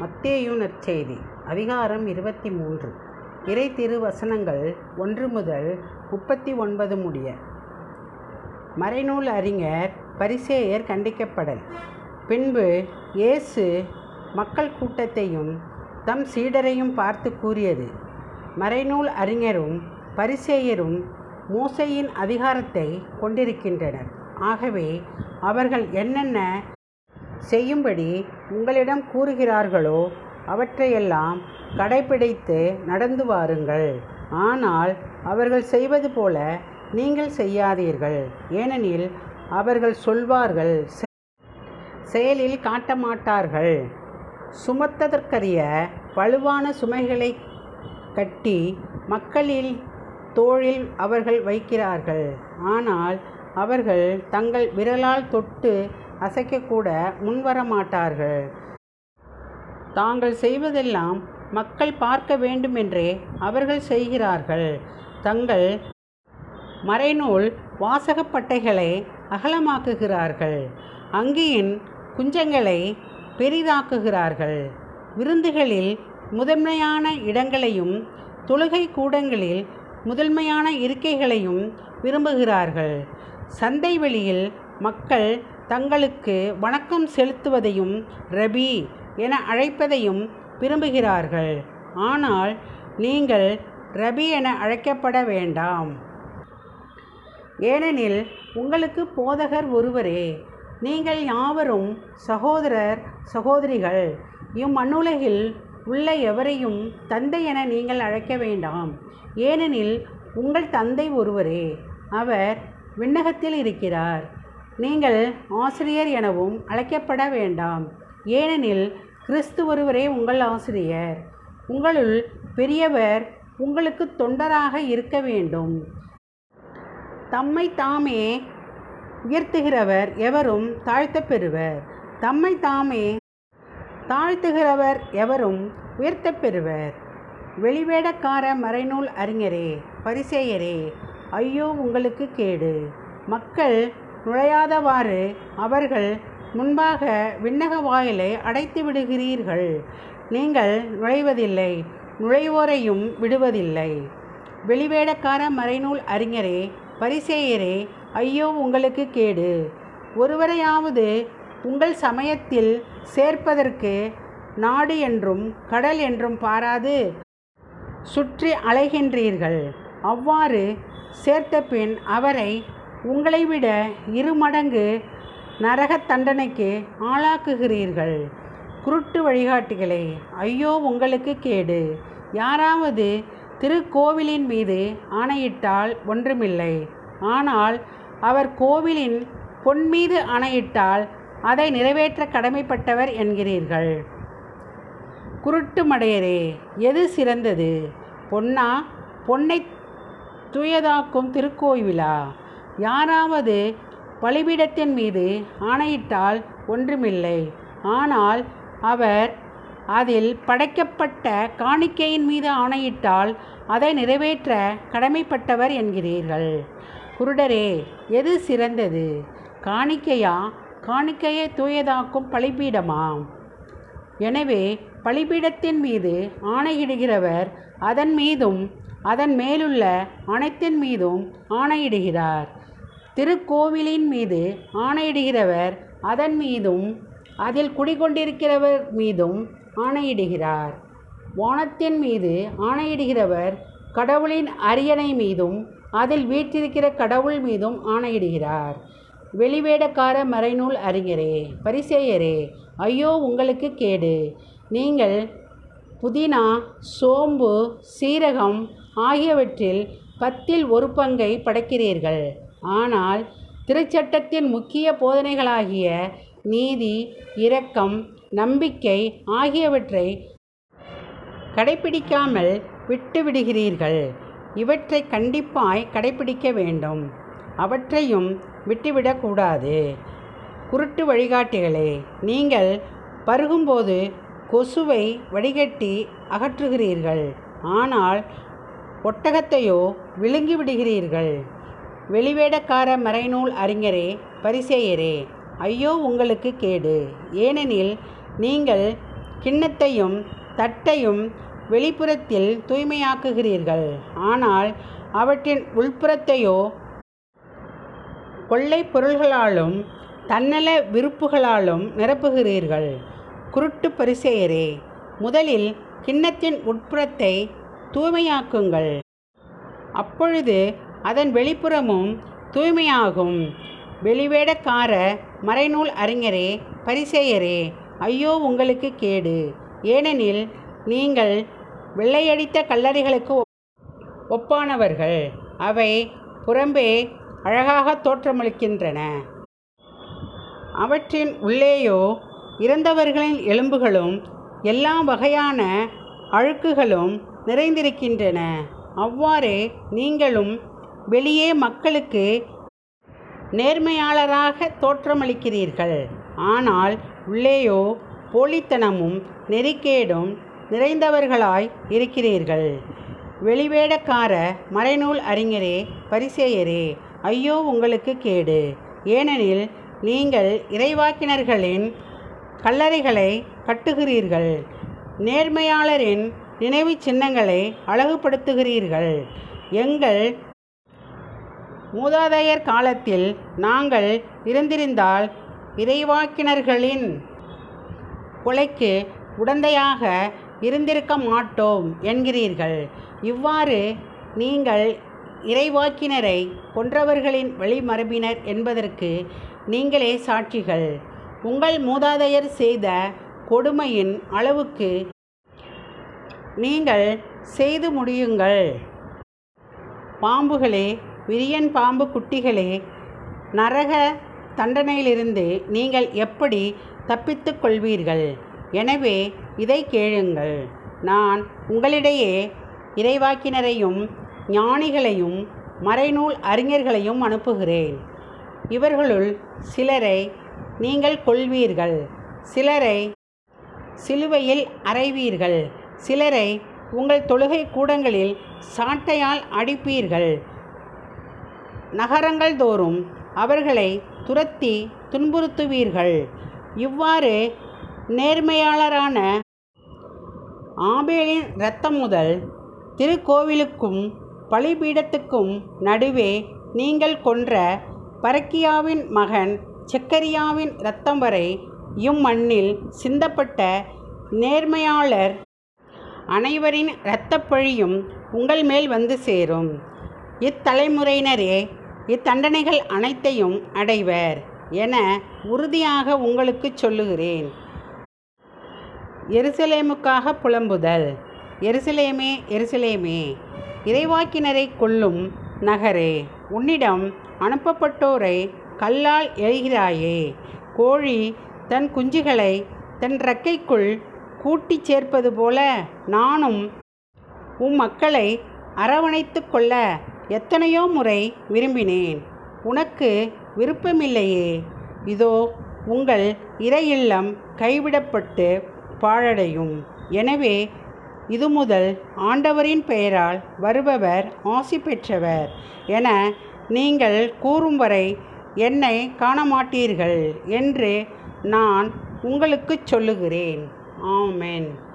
மத்தேயு நற்செய்தி அதிகாரம் இருபத்தி மூன்று இறை திருவசனங்கள் ஒன்று முதல் முப்பத்தி ஒன்பது முடிய. மறைநூல் அறிஞர் பரிசேயர் கண்டிக்கப்படல். பின்பு இயேசு மக்கள் கூட்டத்தையும் தம் சீடரையும் பார்த்து கூறியது மறைநூல் அறிஞரும் பரிசேயரும் மோசையின் அதிகாரத்தை கொண்டிருக்கின்றனர். ஆகவே அவர்கள் என்னென்ன செய்யும்படி உங்களிடம் கூறுகிறார்களோ அவற்றையெல்லாம் கடைப்பிடித்து நடந்து வாருங்கள். ஆனால் அவர்கள் செய்வது போல நீங்கள் செய்யாதீர்கள். ஏனெனில் அவர்கள் சொல்வார்கள் செ- செயலில் காட்ட மாட்டார்கள். சுமத்ததற்கரிய வலுவான சுமைகளை கட்டி மக்களில் தோளில் அவர்கள் வைக்கிறார்கள். ஆனால் அவர்கள் தங்கள் விரலால் தொட்டு அசைக்கக்கூட முன்வர மாட்டார்கள் தாங்கள் செய்வதெல்லாம் மக்கள் பார்க்க வேண்டுமென்றே அவர்கள் செய்கிறார்கள். தங்கள் மறைநூல் வாசகப்பட்டைகளை அகலமாக்குகிறார்கள். அங்கியின் குஞ்சங்களை பெரிதாக்குகிறார்கள். விருந்துகளில் முதன்மையான இடங்களையும் தொழுகை கூடங்களில் முதன்மையான இருக்கைகளையும் விரும்புகிறார்கள். சந்தை வெளியில் மக்கள் தங்களுக்கு வணக்கம் செலுத்துவதையும் ரபி என அழைப்பதையும் விரும்புகிறார்கள். ஆனால் நீங்கள் ரபி என அழைக்கப்பட வேண்டாம். ஏனெனில் உங்களுக்கு போதகர் ஒருவரே. நீங்கள் யாவரும் சகோதரர் சகோதரிகள். இம்மண்ணுலகில் உள்ள எவரையும் தந்தை என நீங்கள் அழைக்க வேண்டாம். ஏனெனில் உங்கள் தந்தை ஒருவரே. அவர் விண்ணகத்தில் இருக்கிறார். நீங்கள் ஆசிரியர் எனவும் அழைக்கப்பட வேண்டாம். ஏனெனில் கிறிஸ்து ஒருவரே உங்கள் ஆசிரியர். உங்களுள் பெரியவர் உங்களுக்கு தொண்டராக இருக்க வேண்டும். தம்மை தாமே உயர்த்துகிறவர் எவரும் தாழ்த்தப் பெறுவர். தம்மை தாமே தாழ்த்துகிறவர் எவரும் உயர்த்தப் பெறுவர். வெளிவேடக்கார மறைநூல் அறிஞரே பரிசேயரே ஐயோ உங்களுக்கு கேடு. மக்கள் நுழையாதவாறு அவர்கள் முன்பாக விண்ணக வாயிலை அடைத்து விடுகிறீர்கள். நீங்கள் நுழைவதில்லை நுழைவோரையும் விடுவதில்லை. வெளிவேடக்கார மறைநூல் அறிஞரே பரிசேயரே ஐயோ உங்களுக்கு கேடு. ஒருவரையாவது உங்கள் சமயத்தில் சேர்ப்பதற்கு நாடு என்றும் கடல் என்றும் பாராது. சுற்றி அலைகின்றீர்கள். அவ்வாறு சேர்த்த பின் அவரை உங்களை விட இரு மடங்கு நரகத் தண்டனைக்கு ஆளாக்குகிறீர்கள். குருட்டு வழிகாட்டிகளே ஐயோ உங்களுக்கு கேடு. யாராவது திருக்கோவிலின் மீது ஆணையிட்டால் ஒன்றுமில்லை. ஆனால் அவர் கோவிலின் பொன் மீது ஆணையிட்டால் அதை நிறைவேற்ற கடமைப்பட்டவர் என்கிறீர்கள். குருட்டு மடையரே எது சிறந்தது? பொன்னா பொன்னை தூயதாக்கும் திருக்கோவிலா? யாராவது பலிபீடத்தின் மீது ஆணையிட்டால் ஒன்றுமில்லை. ஆனால் அவர் அதில் படைக்கப்பட்ட காணிக்கையின் மீது ஆணையிட்டால் அதை நிறைவேற்ற கடமைப்பட்டவர் என்கிறீர்கள். குருடரே எது சிறந்தது? காணிக்கையா? காணிக்கையை தூயதாக்கும் பலிபீடமா? எனவே பலிபீடத்தின் மீது ஆணையிடுகிறவர் அதன் மீதும் அதன் மேலுள்ள அனைத்தின் மீதும் ஆணையிடுகிறார். திருக்கோவிலின் மீது ஆணையிடுகிறவர் அதன் மீதும் அதில் குடிகொண்டிருக்கிறவர் மீதும் ஆணையிடுகிறார். வானத்தின் மீது ஆணையிடுகிறவர் கடவுளின் அரியணை மீதும் அதில் வீற்றிருக்கிற கடவுள் மீதும் ஆணையிடுகிறார். வெளிவேடக்கார மறைநூல் அறிஞரே பரிசேயரே ஐயோ உங்களுக்கு கேடு. நீங்கள் புதினா சோம்பு சீரகம் ஆகியவற்றில் பத்தில் ஒரு பங்கை படைக்கிறீர்கள். ஆனால் திருச்சட்டத்தின் முக்கிய போதனைகளாகிய நீதி இரக்கம் நம்பிக்கை ஆகியவற்றை கடைப்பிடிக்காமல் விட்டுவிடுகிறீர்கள். இவற்றை கண்டிப்பாய் கடைப்பிடிக்க வேண்டும். அவற்றையும் விட்டுவிடக்கூடாது. குருட்டு வழிகாட்டிகளே நீங்கள் பருகும்போது கொசுவை வடிகட்டி அகற்றுகிறீர்கள். ஆனால் ஒட்டகத்தையோ விழுங்கி விடுகிறீர்கள் வெளிவேடக்கார மறைநூல் அறிஞரே பரிசேயரே ஐயோ உங்களுக்கு கேடு. ஏனெனில் நீங்கள் கிண்ணத்தையும் தட்டையும் வெளிப்புறத்தில் தூய்மையாக்குகிறீர்கள். ஆனால் அவற்றின் உள்புறத்தையோ கொள்ளை பொருள்களாலும் தன்னல விருப்புகளாலும் நிரப்புகிறீர்கள். குருட்டு பரிசெயரே முதலில் கிண்ணத்தின் உட்புறத்தை தூய்மையாக்குங்கள். அப்பொழுது அதன் வெளிப்புறமும் தூய்மையாகும். வெளிவேடக்கார மறைநூல் அறிஞரே பரிசேயரே ஐயோ உங்களுக்கு கேடு. ஏனெனில் நீங்கள் வெள்ளையடித்த கல்லறைகளுக்கு ஒப்பானவர்கள். அவை புறம்பே அழகாக தோற்றமளிக்கின்றன. அவற்றின் உள்ளேயோ இறந்தவர்களின் எலும்புகளும் எல்லா வகையான அழுக்குகளும் நிறைந்திருக்கின்றன. அவ்வாறே நீங்களும் வெளியே மக்களுக்கு நேர்மையாளராக தோற்றமளிக்கிறீர்கள். ஆனால் உள்ளேயோ போலித்தனமும் நெறிக்கேடும் நிறைந்தவர்களாய் இருக்கிறீர்கள். வெளிவேடக்கார மறைநூல் அறிஞரே பரிசேயரே ஐயோ உங்களுக்கு கேடு. ஏனெனில் நீங்கள் இறைவாக்கினர்களின் கல்லறைகளை கட்டுகிறீர்கள். நேர்மையாளரின் நினைவு சின்னங்களை அழகுபடுத்துகிறீர்கள். எங்கள் மூதாதையர் காலத்தில் நாங்கள் இருந்திருந்தால் இறைவாக்கினர்களின் கொலைக்கு உடந்தையாக இருந்திருக்க மாட்டோம் என்கிறீர்கள். இவ்வாறு நீங்கள் இறைவாக்கினரை கொன்றவர்களின் வழிமரபினர் என்பதற்கு நீங்களே சாட்சிகள். உங்கள் மூதாதையர் செய்த கொடுமையின் அளவுக்கு நீங்கள் செய்து முடியுங்கள். பாம்புகளே விரியன் பாம்பு குட்டிகளே நரக தண்டனையிலிருந்து நீங்கள் எப்படி தப்பித்து கொள்வீர்கள்? எனவே இதை கேளுங்கள். நான் உங்களிடையே இறைவாக்கினரையும் ஞானிகளையும் மறைநூல் அறிஞர்களையும் அனுப்புகிறேன். இவர்களுள் சிலரை நீங்கள் கொள்வீர்கள். சிலரை சிலுவையில் அறைவீர்கள். சிலரை உங்கள் தொழுகை கூடங்களில் சாட்டையால் அடிப்பீர்கள். நகரங்கள் தோறும் அவர்களை துரத்தி துன்புறுத்துவீர்கள். இவ்வாறு நேர்மையாளரான ஆபேலின் இரத்தம் முதல் திருக்கோவிலுக்கும் பலிபீடத்துக்கும் நடுவே நீங்கள் கொன்ற பரக்கியாவின் மகன் செக்கரியாவின் இரத்தம் வரை இம்மண்ணில் சிந்தப்பட்ட நேர்மையாளர் அனைவரின் இரத்தப்பழியும் உங்கள் மேல் வந்து சேரும். இத்தலைமுறையினரே இத்தண்டனைகள் அனைத்தையும் அடைவர் என உறுதியாக உங்களுக்குச் சொல்லுகிறேன். எருசலேமுக்காக புலம்புதல். எருசலேமே எருசலேமே. இறைவாக்கினரை கொல்லும் நகரே. உன்னிடம் அனுப்பப்பட்டோரை கல்லால் எறிகிறாயே. கோழி தன் குஞ்சுகளை தன் ரக்கைக்குள் கூட்டிச் சேர்ப்பது போல நானும் உம் மக்களை அரவணைத்து கொள்ள எத்தனையோ முறை விரும்பினேன். உனக்கு விருப்பமில்லையே. இதோ உங்கள் இறையில்லம் கைவிடப்பட்டு பாழடையும். எனவே இது முதல் ஆண்டவரின் பெயரால் வருபவர் ஆசி பெற்றவர் என நீங்கள் கூறும் வரை என்னை காணமாட்டீர்கள் என்று நான் உங்களுக்குச் சொல்லுகிறேன். ஆமென்.